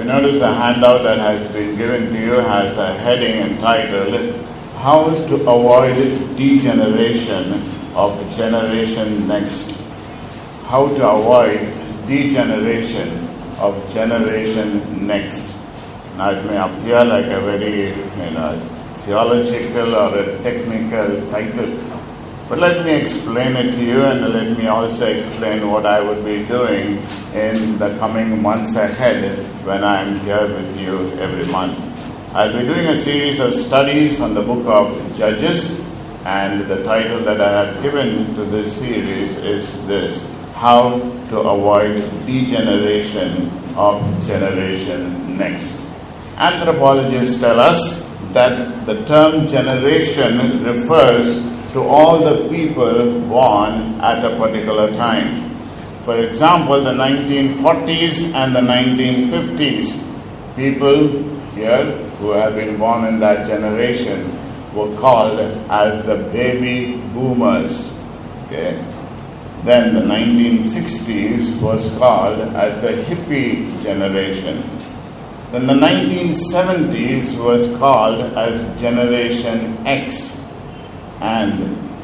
you notice the handout that has been given to you has a heading entitled How to Avoid Degeneration of Generation Next. How to Avoid Degeneration of Generation Next. Now it may appear like a very you know, theological or a technical title. But let me explain it to you and let me also explain what I would be doing in the coming months ahead when I am here with you every month. I'll be doing a series of studies on the book of Judges, and the title that I have given to this series is this How to Avoid Degeneration of Generation Next. Anthropologists tell us that the term generation refers to all the people born at a particular time. For example, the 1940s and the 1950s, people here who have been born in that generation were called as the baby boomers. Okay? Then the 1960s was called as the hippie generation. Then the 1970s was called as Generation X and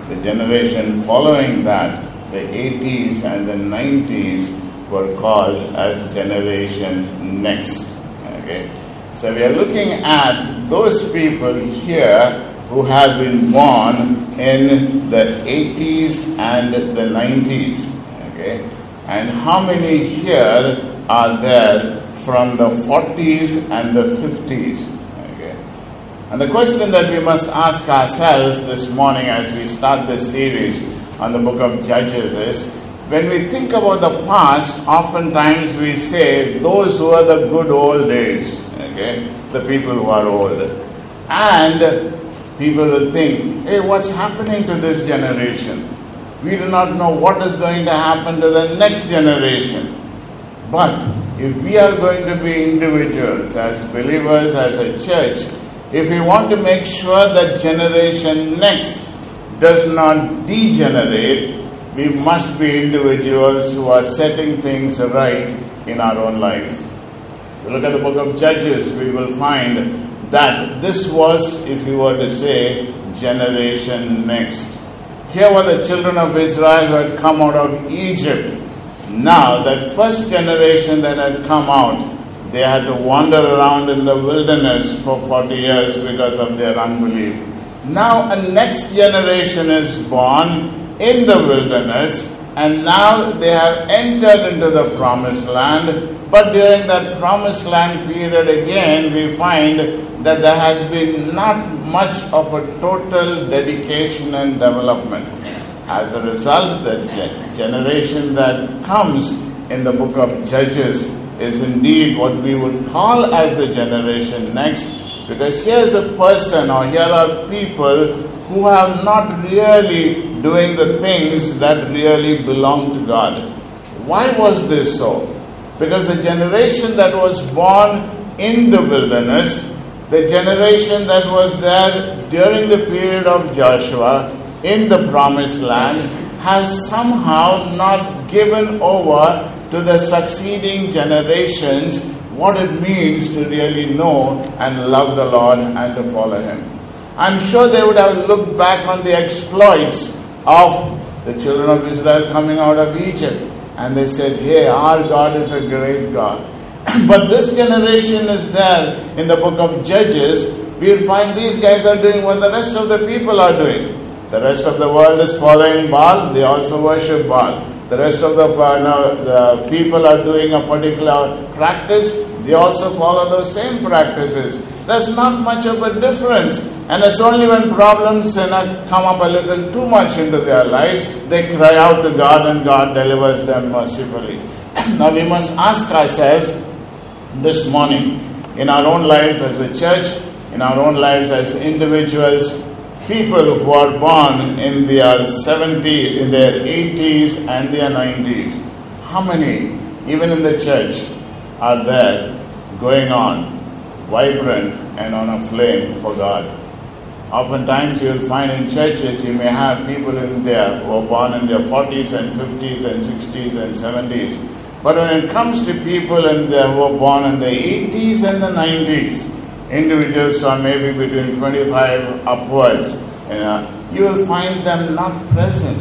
the generation following that, the 80s and the 90s, were called as Generation Next. Okay? So we are looking at those people here who have been born in the 80s and the 90s. Okay? And how many here are there from the 40s and the 50s? And the question that we must ask ourselves this morning as we start this series on the book of Judges is when we think about the past, oftentimes we say those who are the good old days, okay, the people who are old. And people will think, hey, what's happening to this generation? We do not know what is going to happen to the next generation. But if we are going to be individuals, as believers, as a church, if we want to make sure that generation next does not degenerate, we must be individuals who are setting things right in our own lives. Look at the book of Judges, we will find that this was, if you were to say, generation next. Here were the children of Israel who had come out of Egypt. Now, that first generation that had come out, they had to wander around in the wilderness for 40 years because of their unbelief. Now a next generation is born in the wilderness and now they have entered into the promised land. But during that promised land period again, we find that there has been not much of a total dedication and development. As a result, the generation that comes in the book of Judges is indeed what we would call as the generation next, because here's a person or here are people who have not really doing the things that really belong to God. Why was this so? Because the generation that was born in the wilderness, the generation that was there during the period of Joshua in the promised land, has somehow not given over to the succeeding generations what it means to really know and love the Lord and to follow Him. I'm sure they would have looked back on the exploits of the children of Israel coming out of Egypt and they said, Hey, our God is a great God. but this generation is there in the book of Judges. We'll find these guys are doing what the rest of the people are doing. The rest of the world is following Baal, they also worship Baal the rest of the, uh, know, the people are doing a particular practice, they also follow those same practices. There's not much of a difference. And it's only when problems you know, come up a little too much into their lives, they cry out to God and God delivers them mercifully. now we must ask ourselves this morning, in our own lives as a church, in our own lives as individuals, people who are born in their 70s, in their 80s and their 90s, how many, even in the church, are there going on, vibrant and on a flame for God? Oftentimes you will find in churches you may have people in there who are born in their 40s and 50s and 60s and 70s, But when it comes to people and they who are born in the 80s and the 90s, individuals are maybe between 25 upwards, you know, you will find them not present.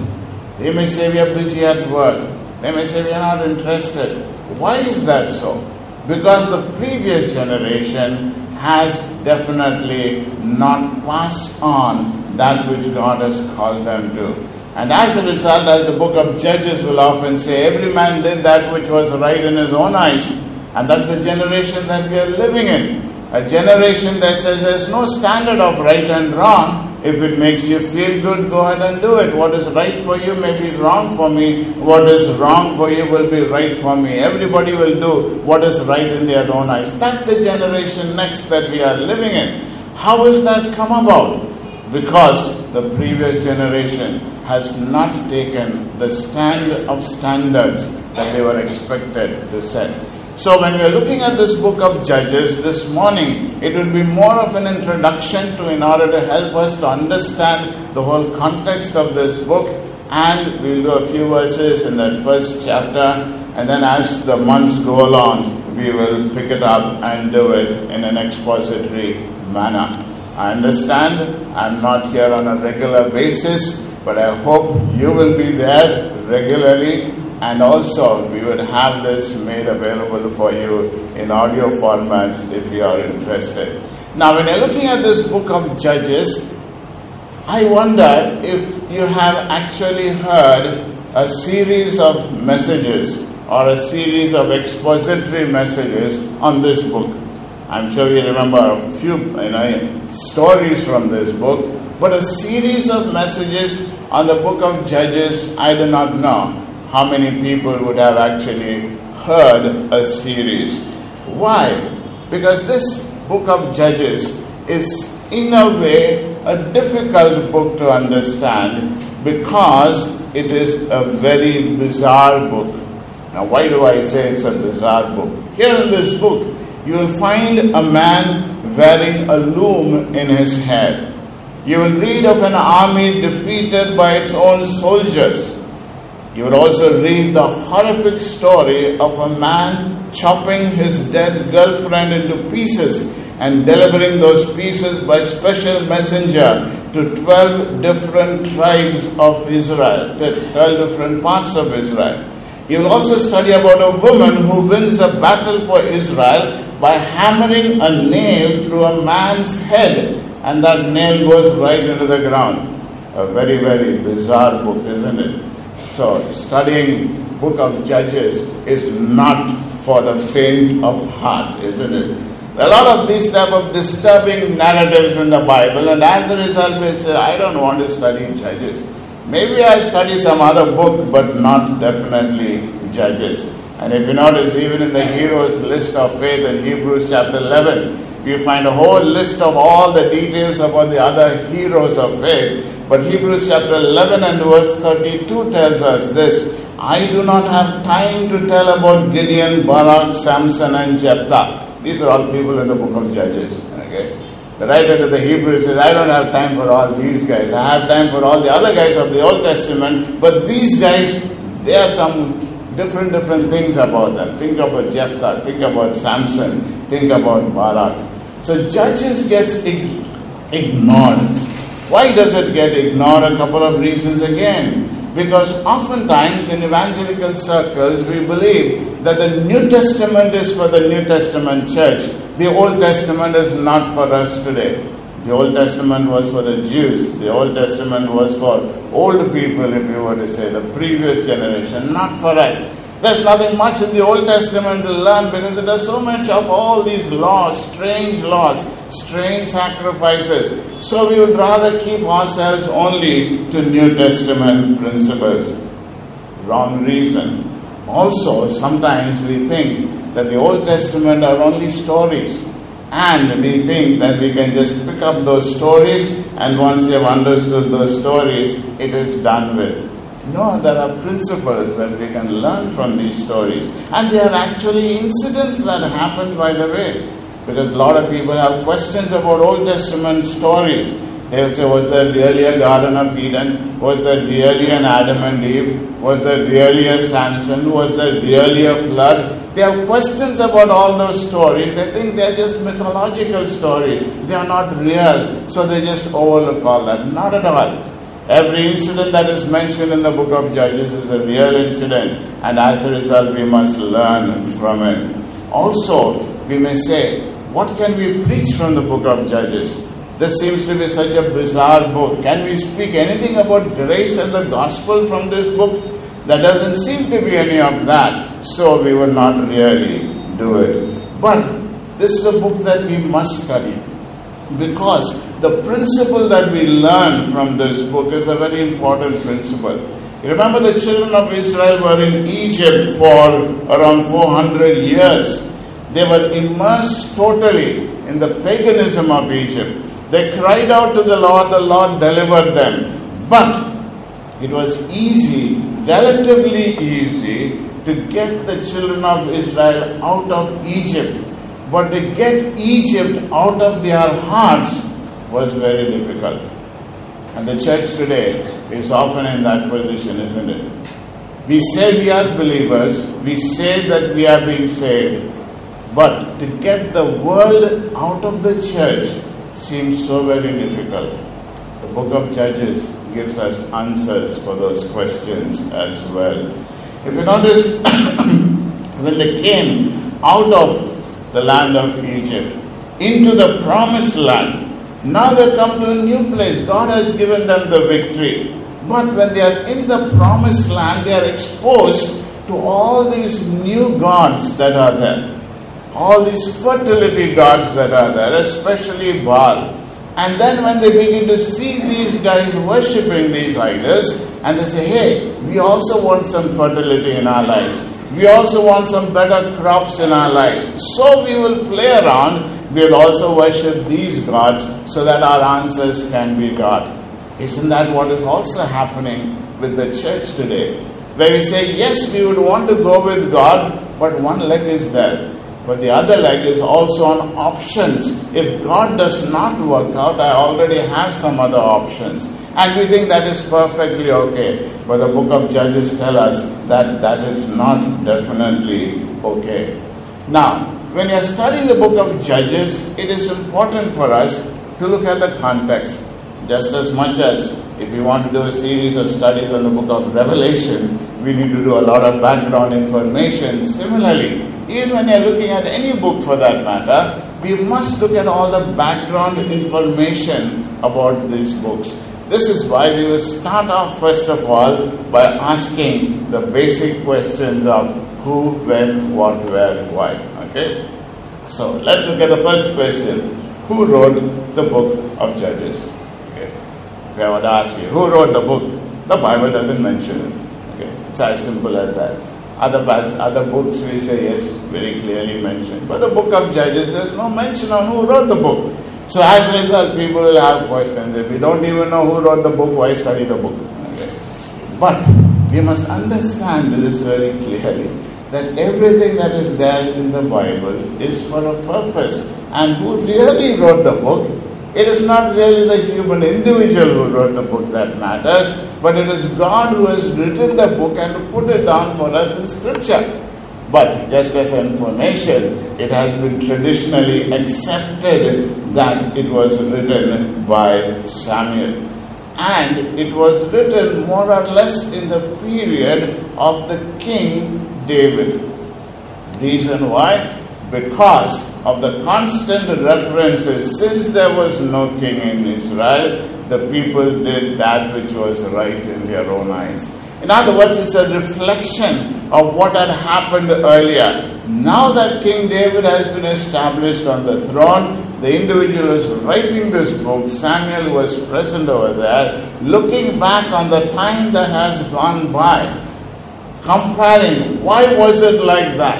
They may say we are busy at work. They may say we are not interested. Why is that so? Because the previous generation has definitely not passed on that which God has called them to. And as a result, as the book of Judges will often say, every man did that which was right in his own eyes. And that's the generation that we are living in. A generation that says there's no standard of right and wrong. If it makes you feel good, go ahead and do it. What is right for you may be wrong for me. What is wrong for you will be right for me. Everybody will do what is right in their own eyes. That's the generation next that we are living in. How has that come about? Because the previous generation has not taken the stand of standards that they were expected to set. So, when we are looking at this book of Judges this morning, it will be more of an introduction to in order to help us to understand the whole context of this book. And we'll do a few verses in that first chapter, and then as the months go along, we will pick it up and do it in an expository manner. I understand I'm not here on a regular basis, but I hope you will be there regularly and also we would have this made available for you in audio formats if you are interested. Now, when you're looking at this book of Judges, I wonder if you have actually heard a series of messages or a series of expository messages on this book. I'm sure you remember a few you know, stories from this book, but a series of messages on the book of Judges, I do not know how many people would have actually heard a series. Why? Because this book of Judges is, in a way, a difficult book to understand because it is a very bizarre book. Now, why do I say it's a bizarre book? Here in this book, you will find a man wearing a loom in his head. You will read of an army defeated by its own soldiers. You would also read the horrific story of a man chopping his dead girlfriend into pieces and delivering those pieces by special messenger to 12 different tribes of Israel, 12 different parts of Israel. You will also study about a woman who wins a battle for Israel by hammering a nail through a man's head, and that nail goes right into the ground. A very, very bizarre book, isn't it? So, studying book of Judges is not for the faint of heart, isn't it? A lot of these type of disturbing narratives in the Bible, and as a result, we say, I don't want to study Judges. Maybe I'll study some other book, but not definitely Judges. And if you notice, even in the heroes list of faith in Hebrews chapter 11, you find a whole list of all the details about the other heroes of faith. But Hebrews chapter 11 and verse 32 tells us this I do not have time to tell about Gideon, Barak, Samson, and Jephthah. These are all people in the book of Judges. Okay? The writer to the Hebrews says, I don't have time for all these guys. I have time for all the other guys of the Old Testament, but these guys, there are some different, different things about them. Think about Jephthah, think about Samson, think about Barak. So Judges gets ignored. Why does it get ignored? A couple of reasons again. Because oftentimes in evangelical circles we believe that the New Testament is for the New Testament church. The Old Testament is not for us today. The Old Testament was for the Jews. The Old Testament was for old people, if you were to say, the previous generation, not for us. There's nothing much in the Old Testament to learn because there are so much of all these laws, strange laws, strange sacrifices. So we would rather keep ourselves only to New Testament principles. Wrong reason. Also, sometimes we think that the Old Testament are only stories. And we think that we can just pick up those stories, and once you have understood those stories, it is done with. No, there are principles that we can learn from these stories. And they are actually incidents that happened by the way. Because a lot of people have questions about Old Testament stories. They will say, was there really a Garden of Eden? Was there really an Adam and Eve? Was there really a Samson? Was there really a flood? They have questions about all those stories. They think they're just mythological stories. They are not real. So they just overlook all that. Not at all. Every incident that is mentioned in the book of Judges is a real incident, and as a result, we must learn from it. Also, we may say, what can we preach from the book of Judges? This seems to be such a bizarre book. Can we speak anything about grace and the gospel from this book? There doesn't seem to be any of that, so we will not really do it. But this is a book that we must study because the principle that we learn from this book is a very important principle. Remember the children of Israel were in Egypt for around 400 years. They were immersed totally in the paganism of Egypt. They cried out to the Lord, the Lord delivered them. But it was easy, relatively easy, to get the children of Israel out of Egypt. But to get Egypt out of their hearts was very difficult. And the church today is often in that position, isn't it? We say we are believers, we say that we are being saved, but to get the world out of the church seems so very difficult. The book of Judges gives us answers for those questions as well. If you notice, when they came out of the land of Egypt into the promised land, now they come to a new place. God has given them the victory. But when they are in the promised land, they are exposed to all these new gods that are there. All these fertility gods that are there, especially Baal. And then when they begin to see these guys worshipping these idols, and they say, hey, we also want some fertility in our lives. We also want some better crops in our lives. So we will play around we will also worship these gods so that our answers can be God. Isn't that what is also happening with the church today? Where we say, yes, we would want to go with God, but one leg is there. But the other leg is also on options. If God does not work out, I already have some other options. And we think that is perfectly okay. But the book of Judges tell us that that is not definitely okay. Now, when you are studying the book of Judges, it is important for us to look at the context just as much as if we want to do a series of studies on the book of Revelation, we need to do a lot of background information. Similarly, even when you're looking at any book for that matter, we must look at all the background information about these books. This is why we will start off first of all by asking the basic questions of who, when, what, where, why. Okay? So let's look at the first question. Who wrote the book of Judges? Okay. If I were to ask you, who wrote the book? The Bible doesn't mention it. Okay. It's as simple as that. Other, other books we say yes, very clearly mentioned. But the book of Judges, there's no mention on who wrote the book. So as a result, people will have questions. If we don't even know who wrote the book, why study the book? Okay. But we must understand this very clearly that everything that is there in the Bible is for a purpose. And who really wrote the book? It is not really the human individual who wrote the book that matters, but it is God who has written the book and put it down for us in Scripture. But just as information, it has been traditionally accepted that it was written by Samuel. And it was written more or less in the period of the king David. Reason why? Because of the constant references. Since there was no king in Israel, the people did that which was right in their own eyes. In other words, it's a reflection of what had happened earlier. Now that King David has been established on the throne, the individual is writing this book, Samuel was present over there, looking back on the time that has gone by comparing why was it like that?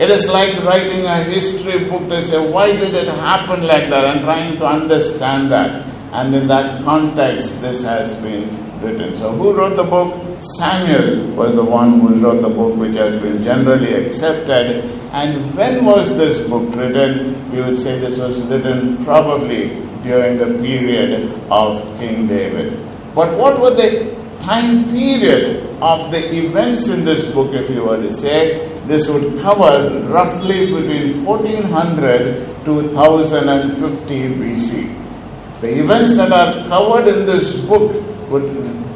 It is like writing a history book to say why did it happen like that? And trying to understand that. And in that context this has been written. So who wrote the book samuel was the one who wrote the book which has been generally accepted and when was this book written we would say this was written probably during the period of King David. But what were the time period of the events in this book, if you were to say? This would cover roughly between 1400 to 1050 BC. The events that are covered in this book would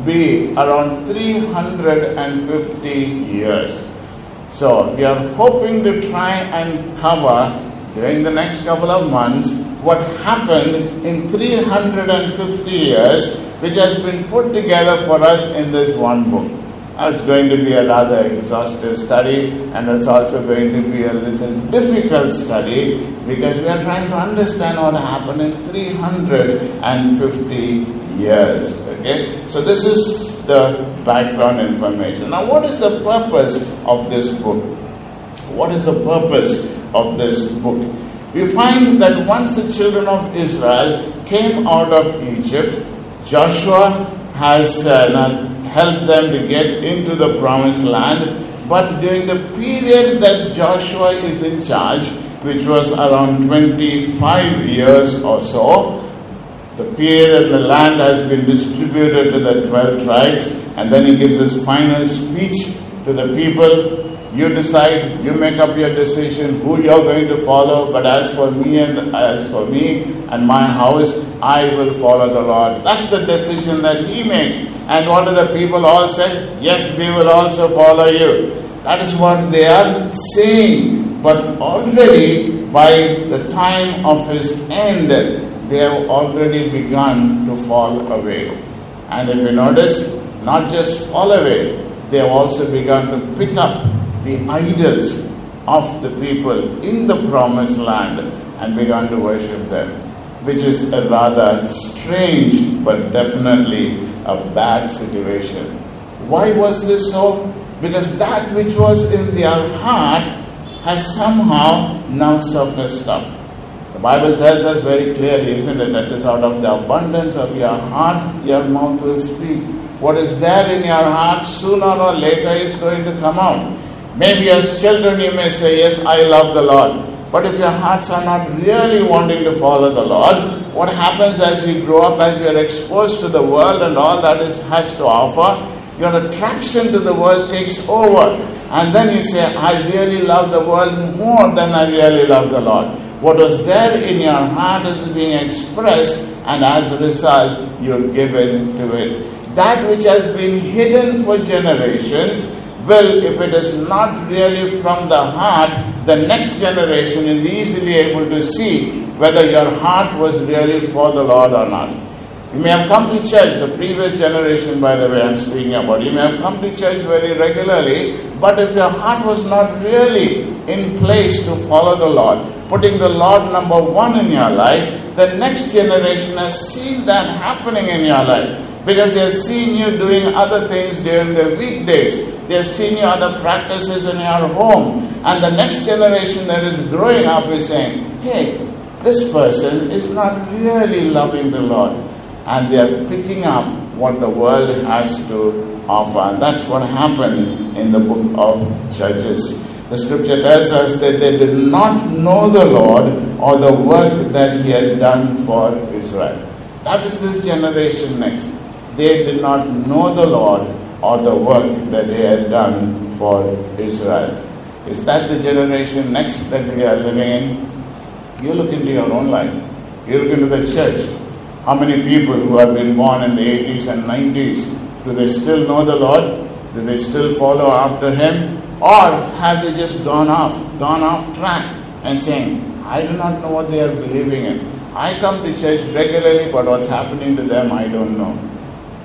be around 350 years. So we are hoping to try and cover during the next couple of months what happened in 350 years, which has been put together for us in this one book. It's going to be a rather exhaustive study, and it's also going to be a little difficult study because we are trying to understand what happened in 350 years. Okay, so this is the background information. Now, what is the purpose of this book? What is the purpose of this book? We find that once the children of Israel came out of Egypt, Joshua has uh, helped them to get into the promised land. But during the period that Joshua is in charge, which was around 25 years or so, the period and the land has been distributed to the 12 tribes, and then he gives his final speech to the people you decide, you make up your decision who you're going to follow, but as for me and as for me and my house, I will follow the Lord. That's the decision that he makes. And what do the people all say? Yes, we will also follow you. That is what they are saying. But already by the time of his end, they have already begun to fall away. And if you notice, not just fall away, they have also begun to pick up the idols of the people in the promised land and began to worship them, which is a rather strange but definitely a bad situation. Why was this so? Because that which was in their heart has somehow now surfaced up. Bible tells us very clearly, isn't it, that is out of the abundance of your heart, your mouth will speak. What is there in your heart, sooner or later is going to come out. Maybe as children you may say, Yes, I love the Lord. But if your hearts are not really wanting to follow the Lord, what happens as you grow up, as you are exposed to the world and all that it has to offer, your attraction to the world takes over. And then you say, I really love the world more than I really love the Lord. What was there in your heart is being expressed, and as a result, you're given to it. That which has been hidden for generations well, if it is not really from the heart, the next generation is easily able to see whether your heart was really for the Lord or not. You may have come to church, the previous generation, by the way, I'm speaking about. You may have come to church very regularly, but if your heart was not really in place to follow the Lord, putting the Lord number one in your life, the next generation has seen that happening in your life because they have seen you doing other things during the weekdays. They have seen your other practices in your home. And the next generation that is growing up is saying, hey, this person is not really loving the Lord. And they are picking up what the world has to offer. And that's what happened in the book of Judges. The scripture tells us that they did not know the Lord or the work that He had done for Israel. That is this generation next. They did not know the Lord or the work that they had done for Israel. Is that the generation next that we are living in? You look into your own life. You look into the church. How many people who have been born in the 80s and 90s, do they still know the Lord? Do they still follow after Him? Or have they just gone off, gone off track and saying, I do not know what they are believing in. I come to church regularly, but what's happening to them, I don't know.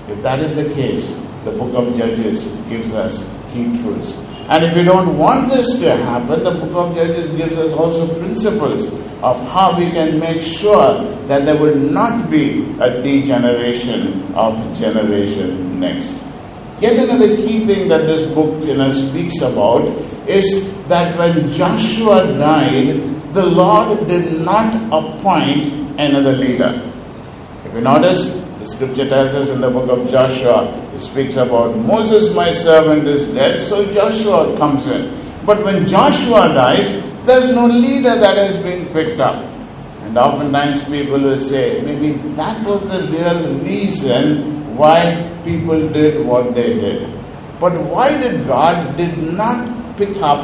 If that is the case, the book of Judges gives us key truths. And if we don't want this to happen, the book of Judges gives us also principles of how we can make sure that there will not be a degeneration of generation next. Yet another key thing that this book you know, speaks about is that when Joshua died, the Lord did not appoint another leader. If you notice, the scripture tells us in the book of Joshua, it speaks about Moses, my servant, is dead, so Joshua comes in. But when Joshua dies, there's no leader that has been picked up. And oftentimes people will say, maybe that was the real reason why people did what they did. But why did God did not pick up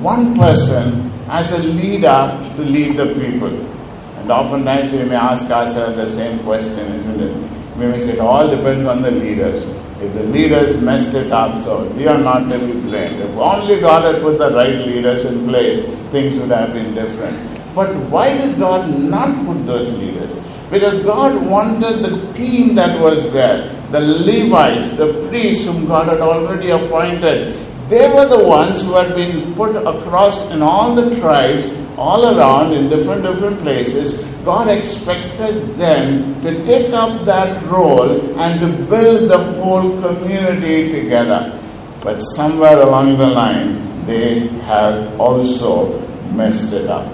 one person as a leader to lead the people? And oftentimes we may ask ourselves the same question, isn't it? We may say it all depends on the leaders. If the leaders messed it up, so we are not to be blamed. If only God had put the right leaders in place, things would have been different. But why did God not put those leaders? Because God wanted the team that was there, the Levites, the priests whom God had already appointed. They were the ones who had been put across in all the tribes, all around in different different places. God expected them to take up that role and to build the whole community together. But somewhere along the line, they have also messed it up.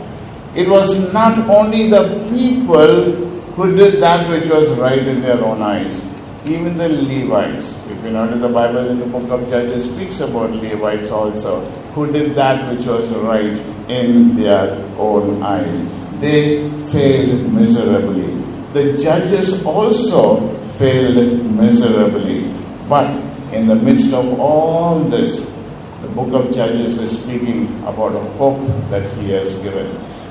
It was not only the people who did that which was right in their own eyes, even the Levites. If you notice, the Bible in the book of Judges speaks about Levites also, who did that which was right in their own eyes. They failed miserably. The judges also failed miserably. But in the midst of all this, the book of Judges is speaking about a hope that he has given.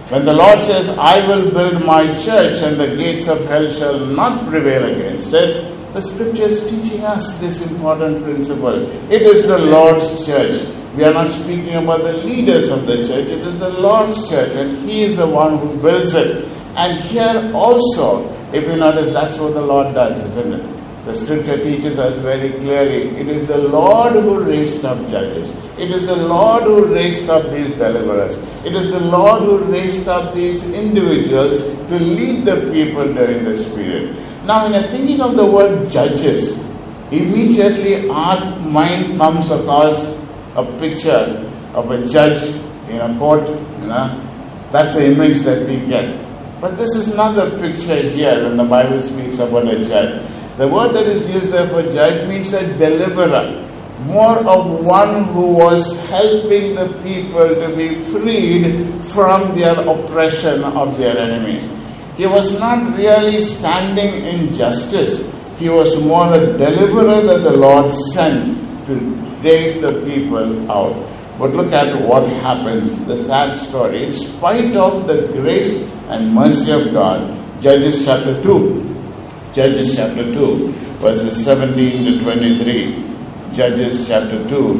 When the Lord says, I will build my church and the gates of hell shall not prevail against it, the scripture is teaching us this important principle. It is the Lord's church. We are not speaking about the leaders of the church, it is the Lord's church, and He is the one who builds it. And here also, if you notice, that's what the Lord does, isn't it? The scripture teaches us very clearly it is the Lord who raised up judges. It is the Lord who raised up these deliverers. It is the Lord who raised up these individuals to lead the people during this period. Now, when you're thinking of the word judges, immediately our mind comes across a picture of a judge in a court. You know, that's the image that we get. But this is not the picture here when the Bible speaks about a judge. The word that is used there for judge means a deliverer, more of one who was helping the people to be freed from their oppression of their enemies. He was not really standing in justice, he was more a deliverer that the Lord sent to raise the people out. But look at what happens, the sad story. In spite of the grace and mercy of God, Judges chapter 2, Judges chapter 2, verses 17 to 23. Judges chapter 2,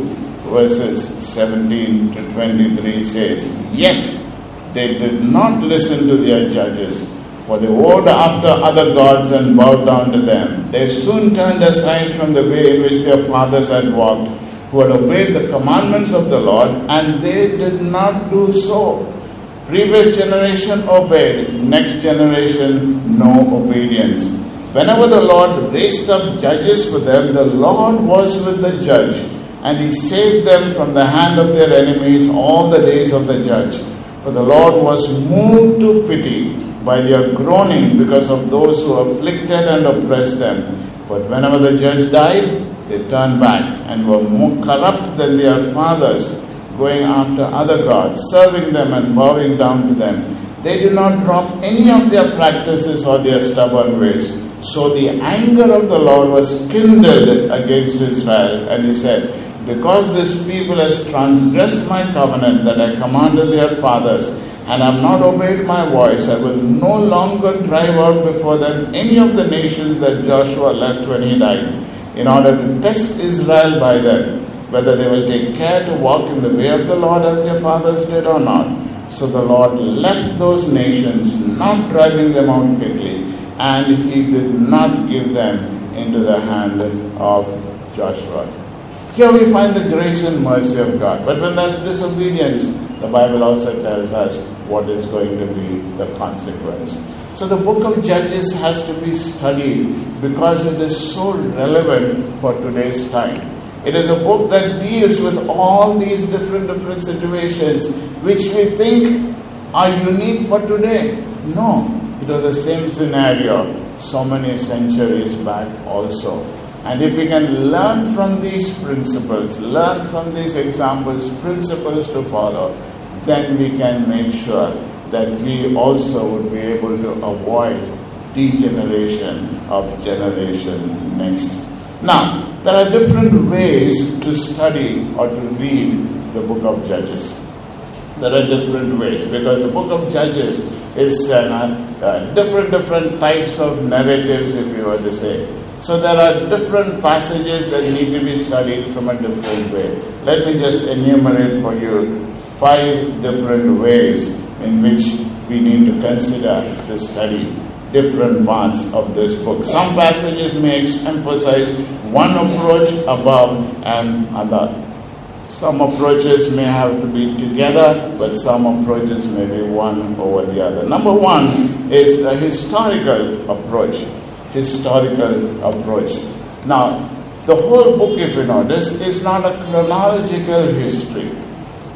verses 17 to 23 says, Yet they did not listen to their judges, for they wore after other gods and bowed down to them. They soon turned aside from the way in which their fathers had walked, who had obeyed the commandments of the Lord, and they did not do so. Previous generation obeyed, next generation no obedience. Whenever the Lord raised up judges for them, the Lord was with the judge, and he saved them from the hand of their enemies all the days of the judge. For the Lord was moved to pity by their groanings because of those who afflicted and oppressed them. But whenever the judge died, they turned back and were more corrupt than their fathers, going after other gods, serving them and bowing down to them. They did not drop any of their practices or their stubborn ways. So the anger of the Lord was kindled against Israel, and he said, Because this people has transgressed my covenant that I commanded their fathers, and have not obeyed my voice, I will no longer drive out before them any of the nations that Joshua left when he died, in order to test Israel by them, whether they will take care to walk in the way of the Lord as their fathers did or not. So the Lord left those nations, not driving them out quickly and he did not give them into the hand of Joshua. Here we find the grace and mercy of God. But when there's disobedience, the Bible also tells us what is going to be the consequence. So the book of Judges has to be studied because it is so relevant for today's time. It is a book that deals with all these different different situations which we think are unique for today. No, it was the same scenario so many centuries back also. And if we can learn from these principles, learn from these examples, principles to follow, then we can make sure that we also would be able to avoid degeneration of generation next. Now, there are different ways to study or to read the book of Judges. There are different ways because the book of Judges is uh, uh, different different types of narratives, if you were to say. So there are different passages that need to be studied from a different way. Let me just enumerate for you five different ways in which we need to consider to study different parts of this book. Some passages may emphasize one approach above and other. Some approaches may have to be together, but some approaches may be one over the other. Number one is a historical approach. Historical approach. Now, the whole book, if you notice, is not a chronological history.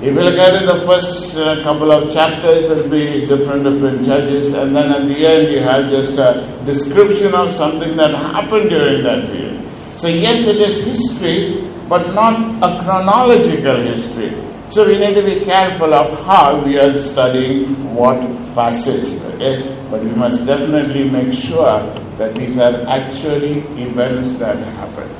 If you look at it, the first uh, couple of chapters will be different, different judges, and then at the end you have just a description of something that happened during that period. So, yes, it is history, but not a chronological history. So, we need to be careful of how we are studying what passage. Okay? But we must definitely make sure that these are actually events that happened.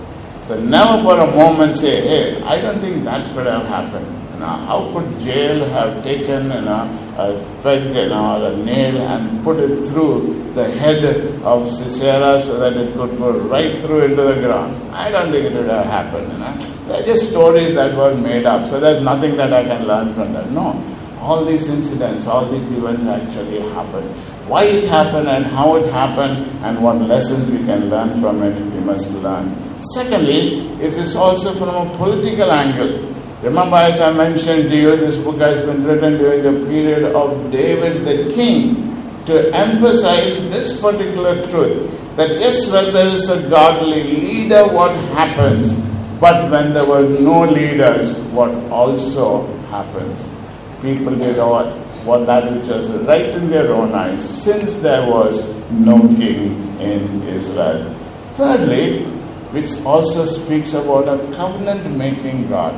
So, never for a moment say, hey, I don't think that could have happened. Now, how could Jael have taken you know, a peg you know, or a nail and put it through the head of Sisera so that it could go right through into the ground? I don't think it would have happened. You know? They're just stories that were made up, so there's nothing that I can learn from that. No, all these incidents, all these events actually happened. Why it happened and how it happened and what lessons we can learn from it, we must learn. Secondly, it is also from a political angle. Remember, as I mentioned to you, this book has been written during the period of David the king to emphasize this particular truth that yes, when there is a godly leader, what happens, but when there were no leaders, what also happens. People did what, what that which was right in their own eyes, since there was no king in Israel. Thirdly, which also speaks about a covenant making God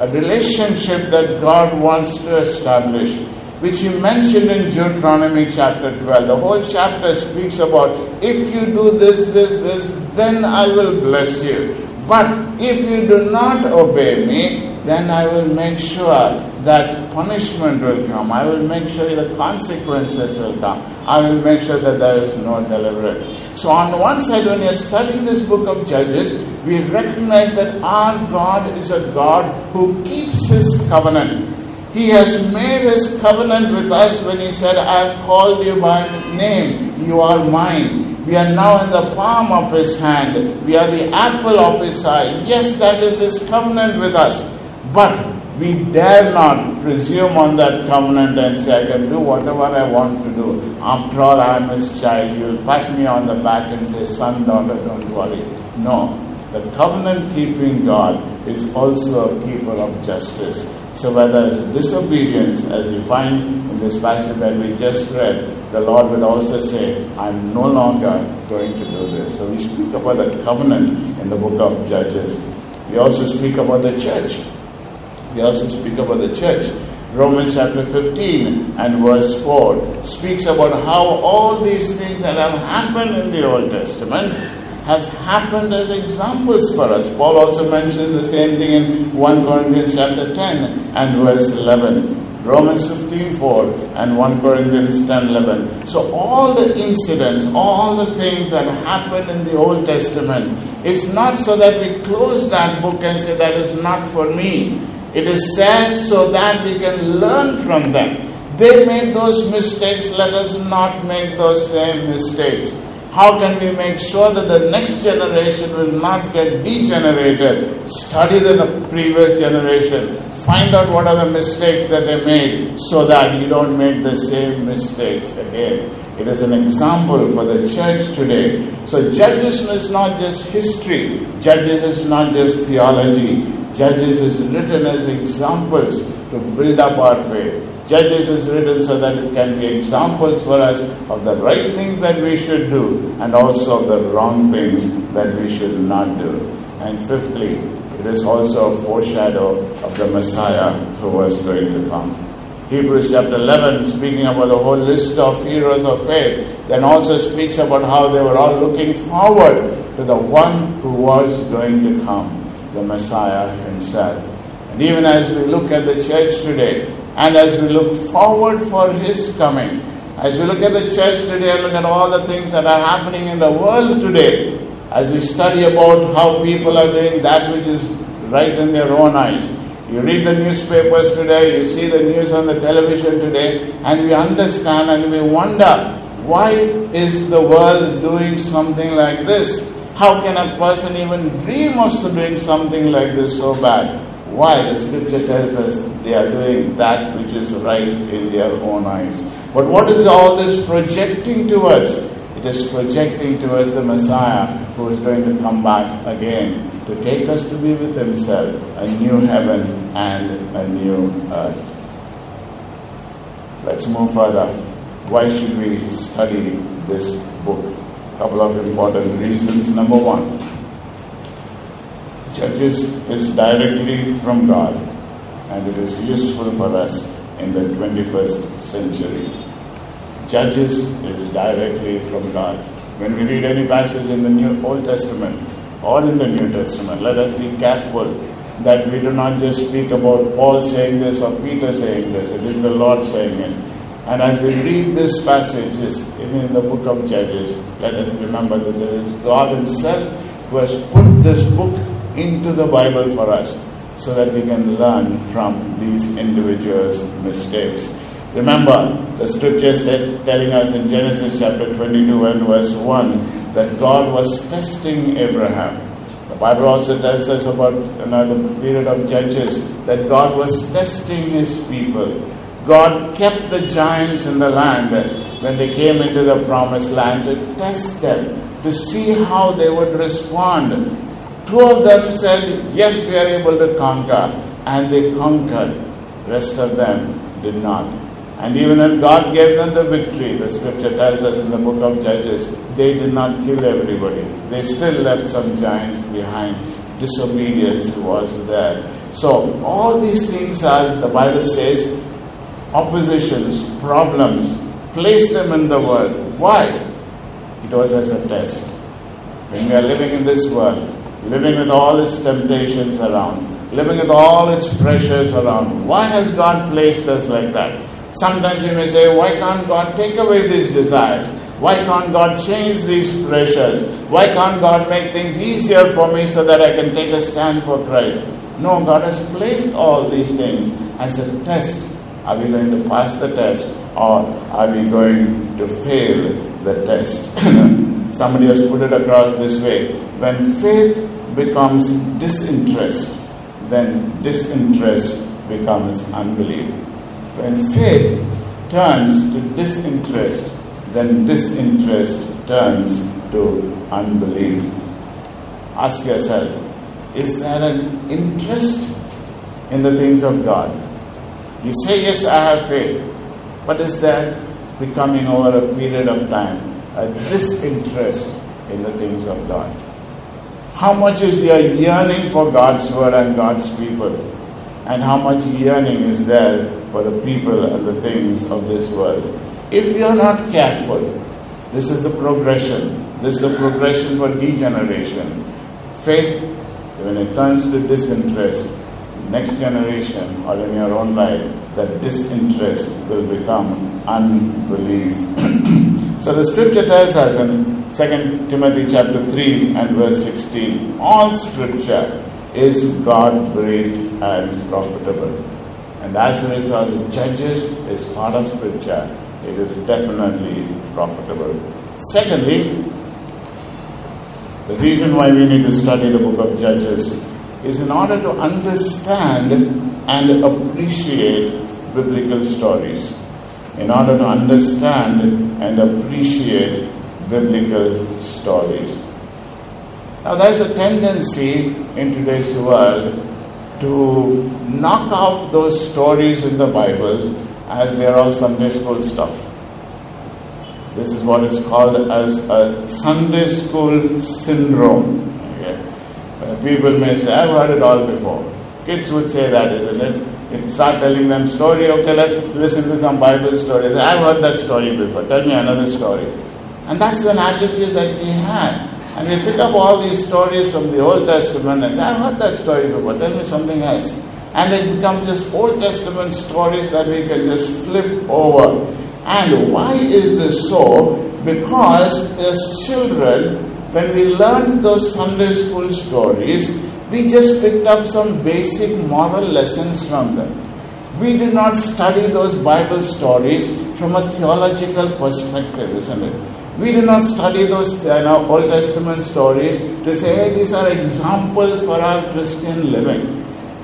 a relationship that God wants to establish, which He mentioned in Deuteronomy chapter 12. The whole chapter speaks about if you do this, this, this, then I will bless you. But if you do not obey me, then I will make sure that punishment will come. I will make sure the consequences will come. I will make sure that there is no deliverance. So, on the one side, when you're studying this book of Judges, we recognize that our God is a God who keeps his covenant. He has made his covenant with us when he said, I have called you by name, you are mine. We are now in the palm of his hand. We are the apple of his eye. Yes, that is his covenant with us. But we dare not presume on that covenant and say, I can do whatever I want to do. After all, I am his child. You'll pat me on the back and say, Son, daughter, don't worry. No. The covenant keeping God is also a keeper of justice. So, whether it's disobedience, as we find in this passage that we just read, the Lord will also say, I'm no longer going to do this. So, we speak about the covenant in the book of Judges. We also speak about the church. We also speak about the church. Romans chapter 15 and verse 4 speaks about how all these things that have happened in the Old Testament has happened as examples for us. Paul also mentions the same thing in 1 Corinthians chapter 10 and verse 11. Romans 15 4 and 1 Corinthians 10 11. So, all the incidents, all the things that happened in the Old Testament, it's not so that we close that book and say that is not for me. It is said so that we can learn from them. They made those mistakes, let us not make those same mistakes. How can we make sure that the next generation will not get degenerated? Study the previous generation. Find out what are the mistakes that they made so that you don't make the same mistakes again. It is an example for the church today. So, Judges is not just history, Judges is not just theology, Judges is written as examples to build up our faith. Judges is written so that it can be examples for us of the right things that we should do and also of the wrong things that we should not do. And fifthly, it is also a foreshadow of the Messiah who was going to come. Hebrews chapter 11, speaking about the whole list of heroes of faith, then also speaks about how they were all looking forward to the one who was going to come, the Messiah himself. And even as we look at the church today, and as we look forward for his coming, as we look at the church today and look at all the things that are happening in the world today, as we study about how people are doing that which is right in their own eyes, you read the newspapers today, you see the news on the television today, and we understand and we wonder why is the world doing something like this? How can a person even dream of doing something like this so bad? Why? The scripture tells us they are doing that which is right in their own eyes. But what is all this projecting towards? It is projecting towards the Messiah who is going to come back again to take us to be with Himself, a new heaven and a new earth. Let's move further. Why should we study this book? Couple of important reasons. Number one, Judges is directly from God and it is useful for us in the 21st century. Judges is directly from God. When we read any passage in the New Old Testament, or in the New Testament. Let us be careful that we do not just speak about Paul saying this or Peter saying this. It is the Lord saying it. And as we read this passage, even in the book of Judges, let us remember that there is God Himself who has put this book into the Bible for us so that we can learn from these individuals' mistakes. Remember, the scripture says, telling us in Genesis chapter 22 and verse 1 that God was testing Abraham. The Bible also tells us about another period of Judges that God was testing his people. God kept the giants in the land when they came into the promised land to test them, to see how they would respond. Two of them said, Yes, we are able to conquer, and they conquered. rest of them did not. And even when God gave them the victory, the scripture tells us in the book of Judges, they did not kill everybody. They still left some giants behind. Disobedience was there. So, all these things are, the Bible says, oppositions, problems. Place them in the world. Why? It was as a test. When we are living in this world, living with all its temptations around, living with all its pressures around, why has God placed us like that? Sometimes you may say, why can't God take away these desires? Why can't God change these pressures? Why can't God make things easier for me so that I can take a stand for Christ? No, God has placed all these things as a test. Are we going to pass the test or are we going to fail the test? Somebody has put it across this way. When faith becomes disinterest, then disinterest becomes unbelief. When faith turns to disinterest, then disinterest turns to unbelief. Ask yourself is there an interest in the things of God? You say, Yes, I have faith, but is that becoming over a period of time a disinterest in the things of God? How much is your yearning for God's word and God's people? And how much yearning is there for the people and the things of this world. If you're not careful, this is the progression. This is the progression for degeneration. Faith, when it turns to disinterest, next generation or in your own life, that disinterest will become unbelief. so the scripture tells us in 2 Timothy chapter 3 and verse 16, all scripture is God breathed and profitable. And as a result, Judges is part of Scripture. It is definitely profitable. Secondly, the reason why we need to study the book of Judges is in order to understand and appreciate biblical stories. In order to understand and appreciate biblical stories. Now, there's a tendency in today's world to knock off those stories in the Bible as they're all Sunday school stuff. This is what is called as a Sunday school syndrome. Uh, people may say, I've heard it all before. Kids would say that, isn't it? You start telling them story, okay, let's listen to some Bible stories. I've heard that story before. Tell me another story. And that's an attitude that we had. And we pick up all these stories from the Old Testament and I've heard that story before. Tell me something else. And they become just Old Testament stories that we can just flip over. And why is this so? Because as children, when we learned those Sunday school stories, we just picked up some basic moral lessons from them. We did not study those Bible stories from a theological perspective, isn't it? We did not study those you know, Old Testament stories to say, hey, these are examples for our Christian living.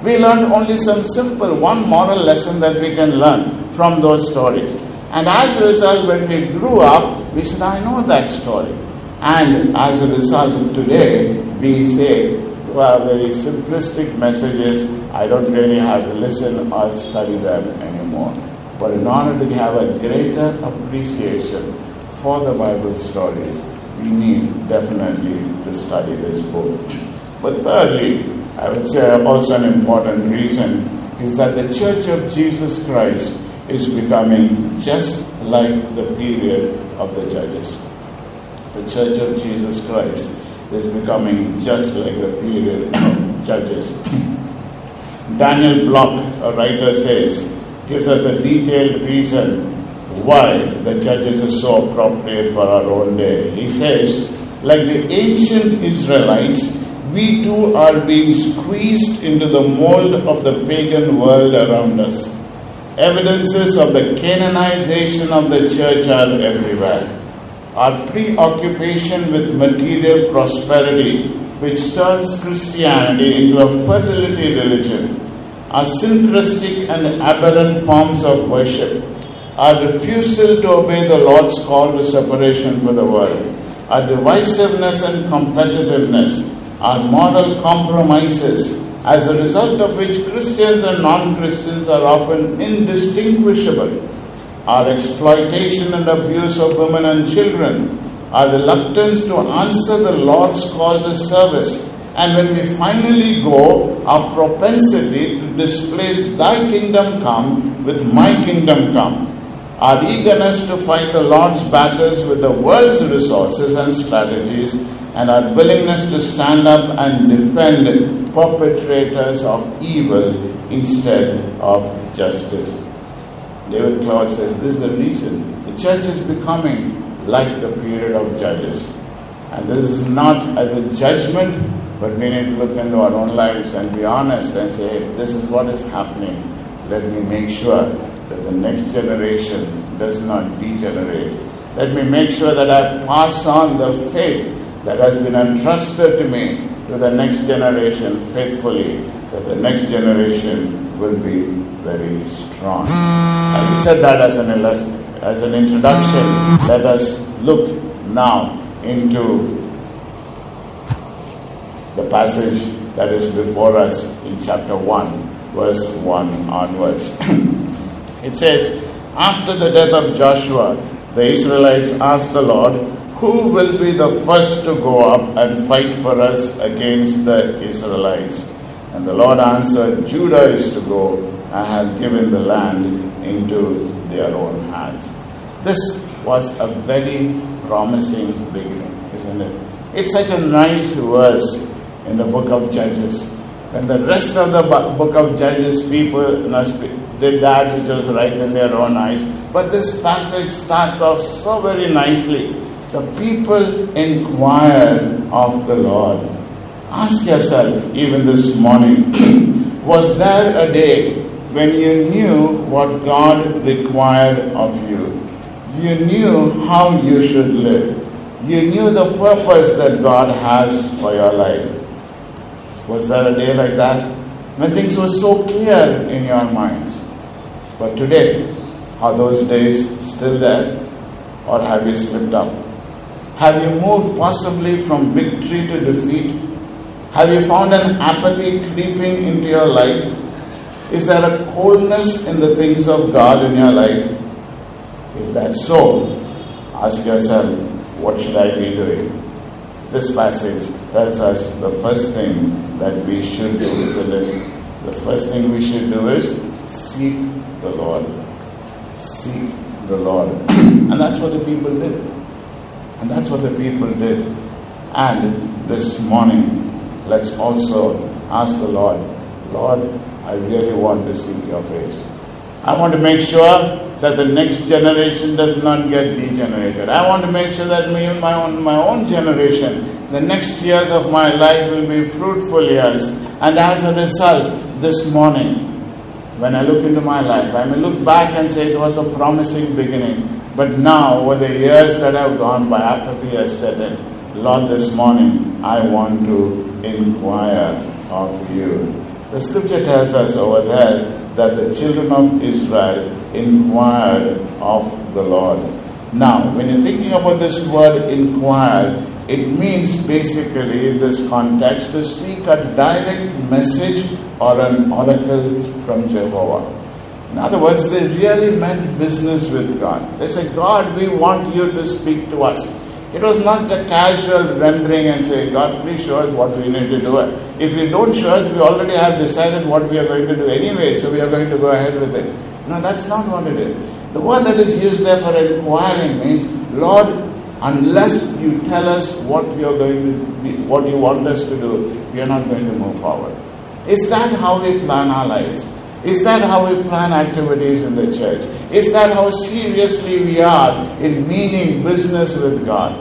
We learned only some simple, one moral lesson that we can learn from those stories. And as a result, when we grew up, we said, I know that story. And as a result, today, we say, well, very simplistic messages, I don't really have to listen or study them anymore. But in order to have a greater appreciation for the Bible stories, we need definitely to study this book. But thirdly, I would say also an important reason is that the Church of Jesus Christ is becoming just like the period of the Judges. The Church of Jesus Christ is becoming just like the period Judges. Daniel Block, a writer, says, gives us a detailed reason why the judges is so appropriate for our own day. He says, like the ancient Israelites, we too are being squeezed into the mold of the pagan world around us. Evidences of the Canaanization of the church are everywhere. Our preoccupation with material prosperity, which turns Christianity into a fertility religion, our syncretic and aberrant forms of worship, our refusal to obey the Lord's call to separation for the world, our divisiveness and competitiveness, our moral compromises, as a result of which Christians and non Christians are often indistinguishable, our exploitation and abuse of women and children, our reluctance to answer the Lord's call to service, and when we finally go, our propensity to displace thy kingdom come with my kingdom come our eagerness to fight the Lord's battles with the world's resources and strategies, and our willingness to stand up and defend perpetrators of evil instead of justice. David Cloud says this is the reason the church is becoming like the period of judges. And this is not as a judgment, but we need to look into our own lives and be honest and say, hey, this is what is happening. Let me make sure that the next generation does not degenerate. Let me make sure that I pass on the faith that has been entrusted to me to the next generation faithfully, that the next generation will be very strong. And I said that as an, as an introduction. Let us look now into the passage that is before us in chapter 1, verse 1 onwards. It says, After the death of Joshua, the Israelites asked the Lord, Who will be the first to go up and fight for us against the Israelites? And the Lord answered, Judah is to go. I have given the land into their own hands. This was a very promising beginning, isn't it? It's such a nice verse in the book of Judges. When the rest of the book of Judges, people did that which was right in their own eyes. But this passage starts off so very nicely. The people inquired of the Lord. Ask yourself, even this morning, was there a day when you knew what God required of you? You knew how you should live. You knew the purpose that God has for your life. Was there a day like that? When things were so clear in your minds. But today, are those days still there? Or have you slipped up? Have you moved possibly from victory to defeat? Have you found an apathy creeping into your life? Is there a coldness in the things of God in your life? If that's so, ask yourself, what should I be doing? This passage tells us the first thing that we should do, isn't it? The first thing we should do is seek the Lord. Seek the Lord. and that's what the people did. And that's what the people did. And this morning, let's also ask the Lord, Lord, I really want to seek your face. I want to make sure that the next generation does not get degenerated. I want to make sure that and my own, my own generation, the next years of my life will be fruitful years. And as a result, this morning, when I look into my life, I may look back and say it was a promising beginning. But now, over the years that have gone by, apathy has set in. Lord, this morning, I want to inquire of you. The scripture tells us over there that the children of Israel inquired of the Lord. Now, when you're thinking about this word inquired, it means basically in this context to seek a direct message or an oracle from Jehovah. In other words, they really meant business with God. They said, God, we want you to speak to us. It was not a casual rendering and say, God, please show us what we need to do. If you don't show us, we already have decided what we are going to do anyway, so we are going to go ahead with it. No, that's not what it is. The word that is used there for inquiring means, Lord, unless you tell us what you are going to be, what you want us to do, we are not going to move forward. Is that how we plan our lives? Is that how we plan activities in the church? Is that how seriously we are in meaning business with God?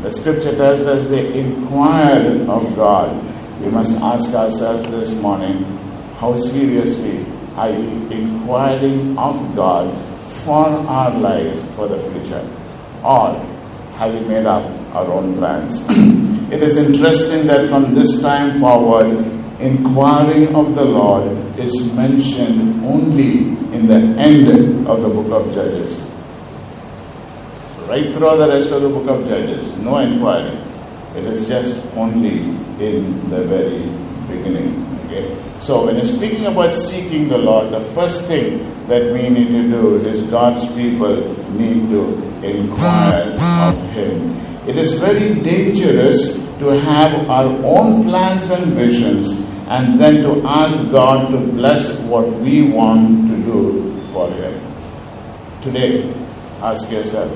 The scripture tells us they inquired of God. We must ask ourselves this morning how seriously are you inquiring of God for our lives for the future? Or have we made up our own plans? it is interesting that from this time forward, inquiring of the Lord is mentioned only in the end of the book of Judges. Right through the rest of the book of Judges, no inquiry. It is just only in the very beginning. Okay? So, when you're speaking about seeking the Lord, the first thing that we need to do is God's people need to inquire of Him. It is very dangerous to have our own plans and visions and then to ask God to bless what we want to do for Him. Today, ask yourself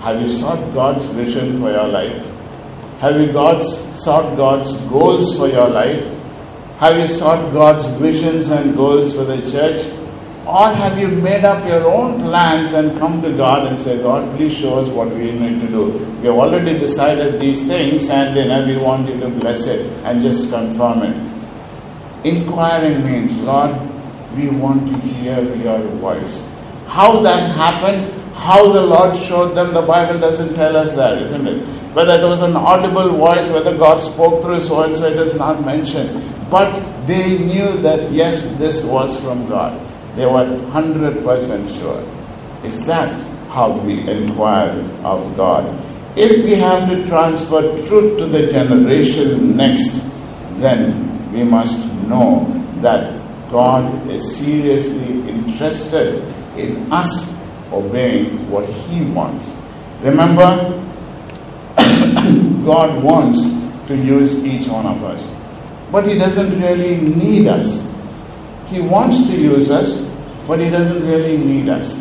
have you sought God's vision for your life? Have you God's, sought God's goals for your life? Have you sought God's visions and goals for the church? Or have you made up your own plans and come to God and say, God, please show us what we need to do? We have already decided these things and know, we want you to bless it and just confirm it. Inquiring means, Lord, we want to hear your voice. How that happened, how the Lord showed them, the Bible doesn't tell us that, isn't it? Whether it was an audible voice, whether God spoke through so and so, it is not mentioned. But they knew that yes, this was from God. They were 100% sure. Is that how we inquire of God? If we have to transfer truth to the generation next, then we must know that God is seriously interested in us obeying what He wants. Remember, God wants to use each one of us, but He doesn't really need us. He wants to use us, but He doesn't really need us.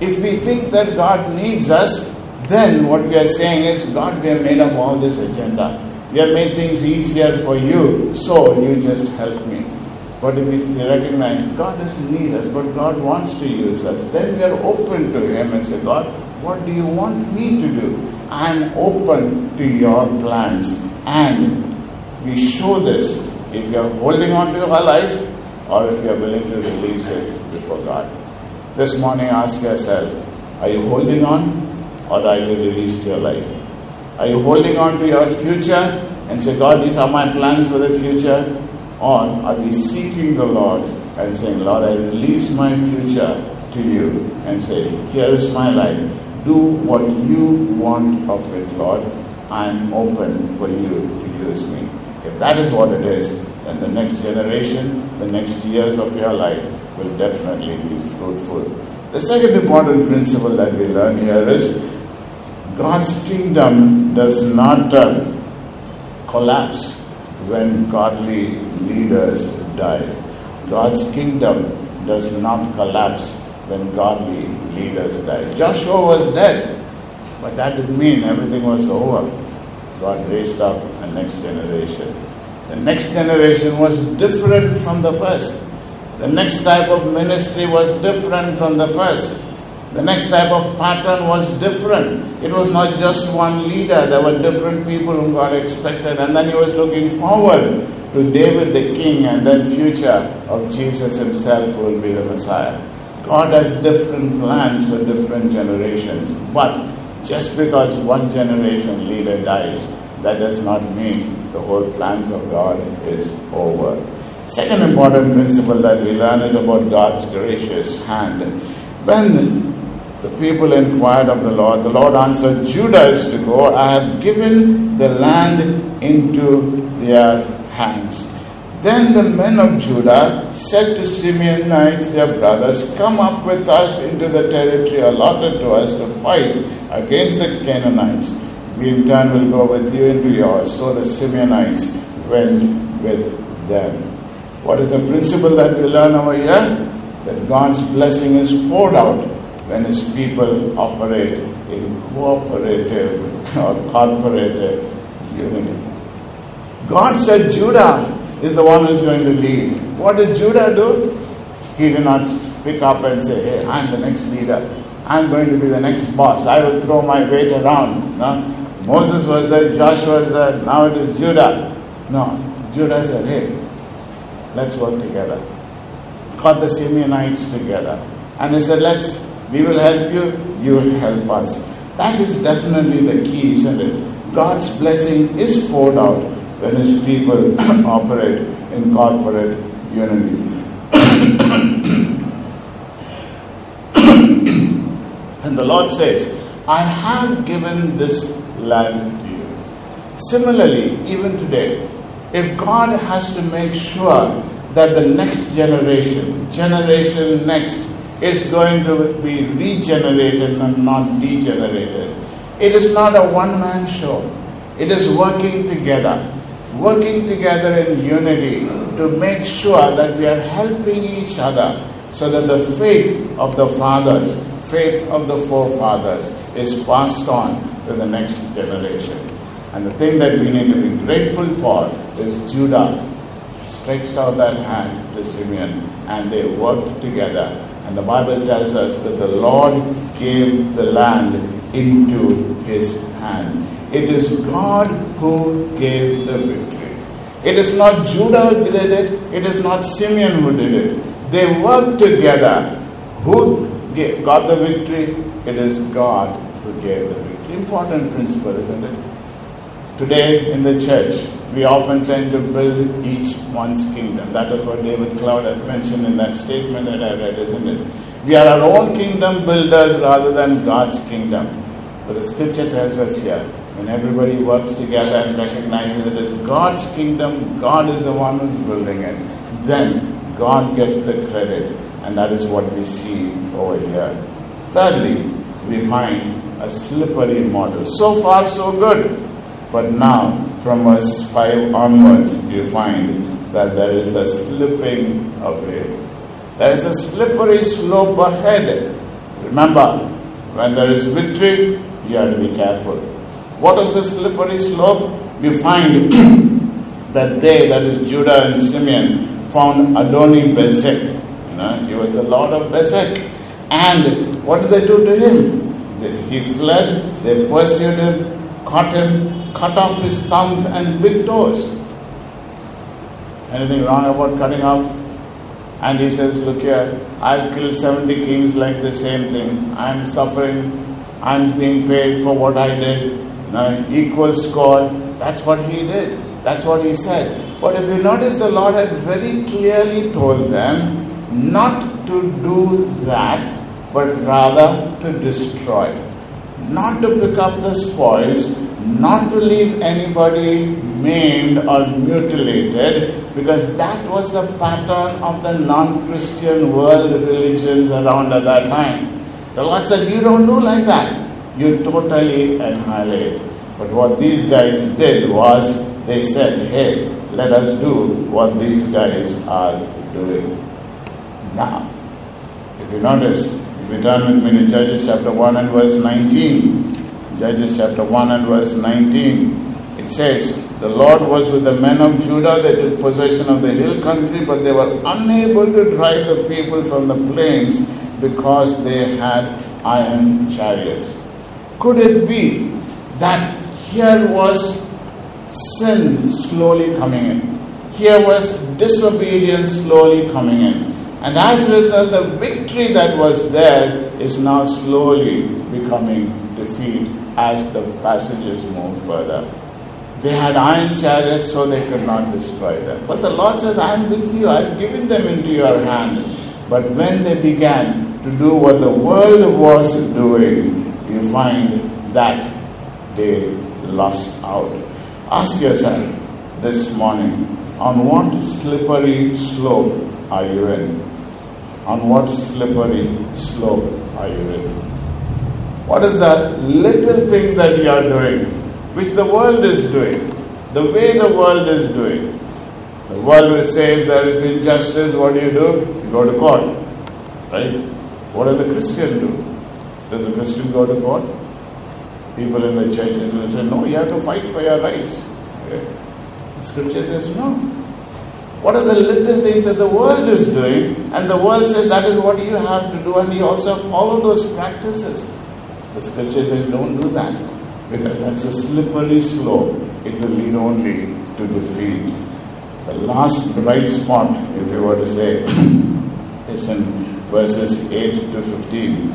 If we think that God needs us, then what we are saying is, God, we have made up all this agenda. We have made things easier for you, so you just help me. But if we recognize God doesn't need us, but God wants to use us, then we are open to Him and say, God, what do you want me to do? I'm open to your plans. And we show this if you are holding on to our life or if you are willing to release it before God. This morning, ask yourself are you holding on or are you released your life? Are you holding on to your future and say, God, these are my plans for the future? Or are we seeking the Lord and saying, Lord, I release my future to you and say, Here is my life. Do what you want of it, Lord. I'm open for you to use me. If that is what it is, then the next generation, the next years of your life will definitely be fruitful. The second important principle that we learn here is God's kingdom does not uh, collapse when godly leaders die. God's kingdom does not collapse when godly leaders died. Joshua was dead, but that didn't mean everything was over. God raised up a next generation. The next generation was different from the first. The next type of ministry was different from the first. The next type of pattern was different. It was not just one leader, there were different people whom God expected, and then he was looking forward to David the king and then future of Jesus himself who will be the Messiah. God has different plans for different generations, but just because one generation leader dies, that does not mean the whole plans of God is over. Second important principle that we learn is about God's gracious hand. When the people inquired of the Lord. The Lord answered, Judah is to go. I have given the land into their hands. Then the men of Judah said to Simeonites, their brothers, Come up with us into the territory allotted to us to fight against the Canaanites. We in turn will go with you into yours. So the Simeonites went with them. What is the principle that we learn over here? That God's blessing is poured out when his people operate in cooperative or corporative unity. God said Judah is the one who's going to lead. What did Judah do? He did not pick up and say, Hey, I'm the next leader. I'm going to be the next boss. I will throw my weight around. No? Moses was there, Joshua was there, now it is Judah. No, Judah said, Hey, let's work together. Got the Simeonites together. And he said, Let's we will help you, you will help us. That is definitely the key, isn't it? God's blessing is poured out when His people operate in corporate unity. and the Lord says, I have given this land to you. Similarly, even today, if God has to make sure that the next generation, generation next, is going to be regenerated and not degenerated. It is not a one man show, it is working together, working together in unity to make sure that we are helping each other so that the faith of the fathers, faith of the forefathers, is passed on to the next generation. And the thing that we need to be grateful for is Judah stretched out that hand to Simeon and they worked together and the Bible tells us that the Lord gave the land into his hand. It is God who gave the victory. It is not Judah who did it, it is not Simeon who did it. They worked together. Who got the victory? It is God who gave the victory. Important principle, isn't it? Today in the church, we often tend to build each one's kingdom. That is what David Cloud had mentioned in that statement that I read, isn't it? We are our own kingdom builders rather than God's kingdom. But the scripture tells us here when everybody works together and recognizes it as God's kingdom, God is the one who's building it, then God gets the credit. And that is what we see over here. Thirdly, we find a slippery model. So far, so good. But now, from verse 5 onwards, you find that there is a slipping away. There is a slippery slope ahead. Remember, when there is victory, you have to be careful. What is the slippery slope? You find that they, that is Judah and Simeon, found Adoni Bezek. You know, he was the Lord of Bezek. And what did they do to him? He fled, they pursued him, caught him, cut off his thumbs and big toes. Anything wrong about cutting off? And he says, Look here, I've killed 70 kings like the same thing. I'm suffering. I'm being paid for what I did. Now, equal score. That's what he did. That's what he said. But if you notice, the Lord had very clearly told them not to do that, but rather to destroy. Not to pick up the spoils, not to leave anybody maimed or mutilated because that was the pattern of the non Christian world religions around at that time. The Lord said, You don't do like that. You totally annihilate. But what these guys did was they said, Hey, let us do what these guys are doing. Now, If you notice, if you turn with me to Judges chapter 1 and verse 19, Judges chapter 1 and verse 19, it says, The Lord was with the men of Judah, they took possession of the hill country, but they were unable to drive the people from the plains because they had iron chariots. Could it be that here was sin slowly coming in? Here was disobedience slowly coming in. And as a result, the victory that was there is now slowly becoming defeat as the passages move further. They had iron chariots, so they could not destroy them. But the Lord says, I am with you, I have given them into your hand. But when they began to do what the world was doing, you find that they lost out. Ask yourself this morning on what slippery slope are you in? On what slippery slope are you in? What is that little thing that you are doing, which the world is doing, the way the world is doing? The world will say if there is injustice, what do you do? You go to court. Right? What does a Christian do? Does a Christian go to court? People in the churches will say, no, you have to fight for your rights. Okay? The scripture says, no. What are the little things that the world is doing? And the world says that is what you have to do, and you also follow those practices. The scripture says, don't do that, because that's a slippery slope. It will lead only to defeat. The last bright spot, if you were to say, is in verses 8 to 15.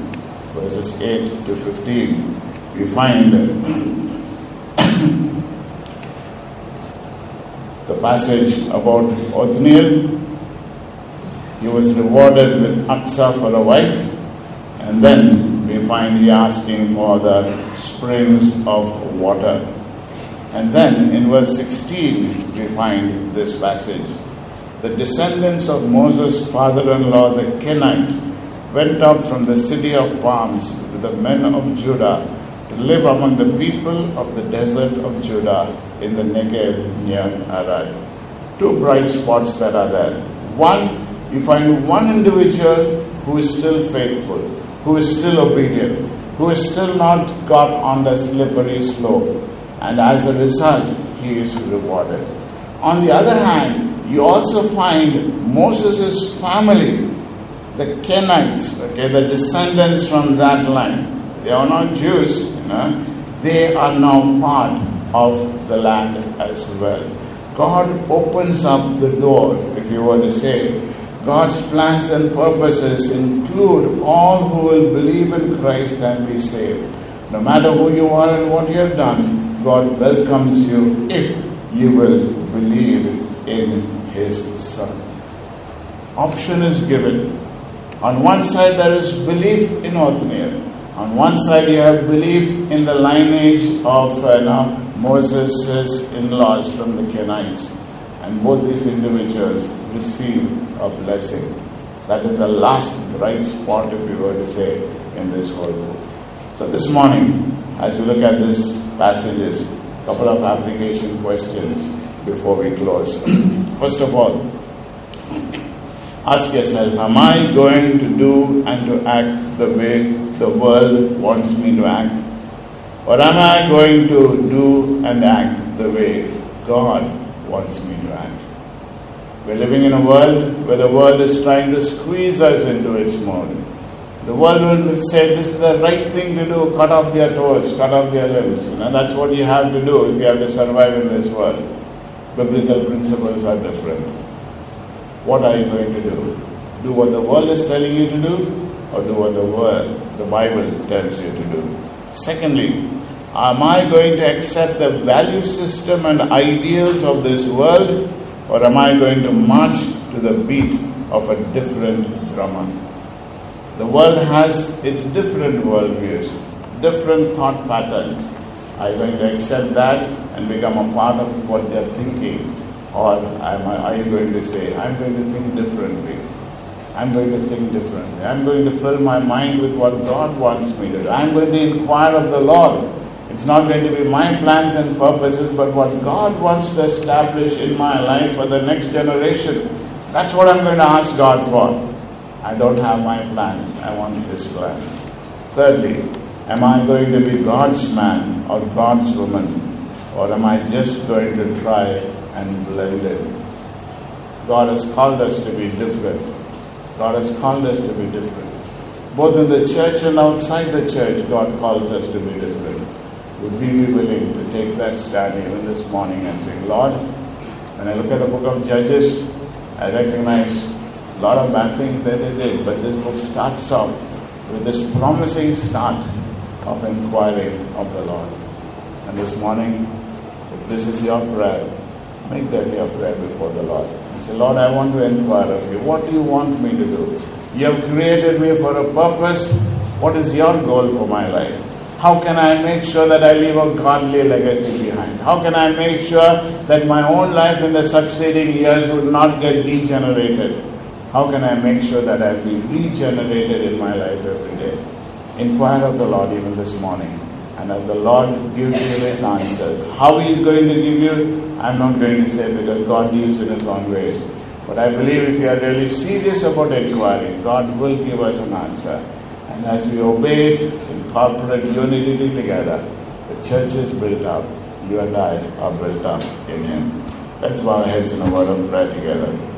Verses 8 to 15 we find the passage about Othniel. He was rewarded with Acsah for a wife, and then we find he asking for the springs of water. And then in verse 16, we find this passage. The descendants of Moses' father in law, the Kenite, went up from the city of palms with the men of Judah to live among the people of the desert of Judah in the Negev near Arad. Two bright spots that are there. One, you find one individual who is still faithful, who is still obedient, who is still not got on the slippery slope, and as a result, he is rewarded. On the other hand, you also find Moses' family, the Kenites, okay, the descendants from that line. They are not Jews, they are now part of the land as well. God opens up the door, if you were to say. God's plans and purposes include all who will believe in Christ and be saved. No matter who you are and what you have done, God welcomes you if you will believe in His Son. Option is given. On one side, there is belief in Othniel. On one side, you have belief in the lineage of uh, Moses' in laws from the Kenites. And both these individuals receive a blessing. That is the last bright spot, if you were to say, in this whole book. So this morning, as we look at these passages, a couple of application questions before we close. First of all, ask yourself, am I going to do and to act the way the world wants me to act? Or am I going to do and act the way God me to act? We're living in a world where the world is trying to squeeze us into its mold. The world will say this is the right thing to do, cut off their toes, cut off their limbs. And that's what you have to do if you have to survive in this world. Biblical principles are different. What are you going to do? Do what the world is telling you to do, or do what the word, the Bible tells you to do. Secondly, am I going to accept the value system and ideals of this world, or am I going to march to the beat of a different drummer? The world has its different worldviews, different thought patterns. Are you going to accept that and become a part of what they're thinking? Or am I, are you going to say, I'm going to think differently? I'm going to think differently. I'm going to fill my mind with what God wants me to do. I'm going to inquire of the Lord. It's not going to be my plans and purposes, but what God wants to establish in my life for the next generation. That's what I'm going to ask God for. I don't have my plans, I want His plans. Thirdly, am I going to be God's man or God's woman, or am I just going to try and blend in? God has called us to be different. God has called us to be different. Both in the church and outside the church, God calls us to be different. Would we be willing to take that stand even this morning and say, Lord, when I look at the book of Judges, I recognize a lot of bad things that they did, but this book starts off with this promising start of inquiring of the Lord. And this morning, if this is your prayer, make that your prayer before the Lord. And say, Lord, I want to inquire of you. What do you want me to do? You have created me for a purpose. What is your goal for my life? How can I make sure that I leave a godly legacy behind? How can I make sure that my own life in the succeeding years would not get degenerated? How can I make sure that I'll be regenerated in my life every day? Inquire of the Lord even this morning. And as the Lord gives you his answers, how he is going to give you, I'm not going to say because God deals in his own ways. But I believe if you are really serious about inquiring, God will give us an answer. And as we obey corporate unity together, the church is built up. You and I are built up in Him. Bow our heads in a word of prayer together.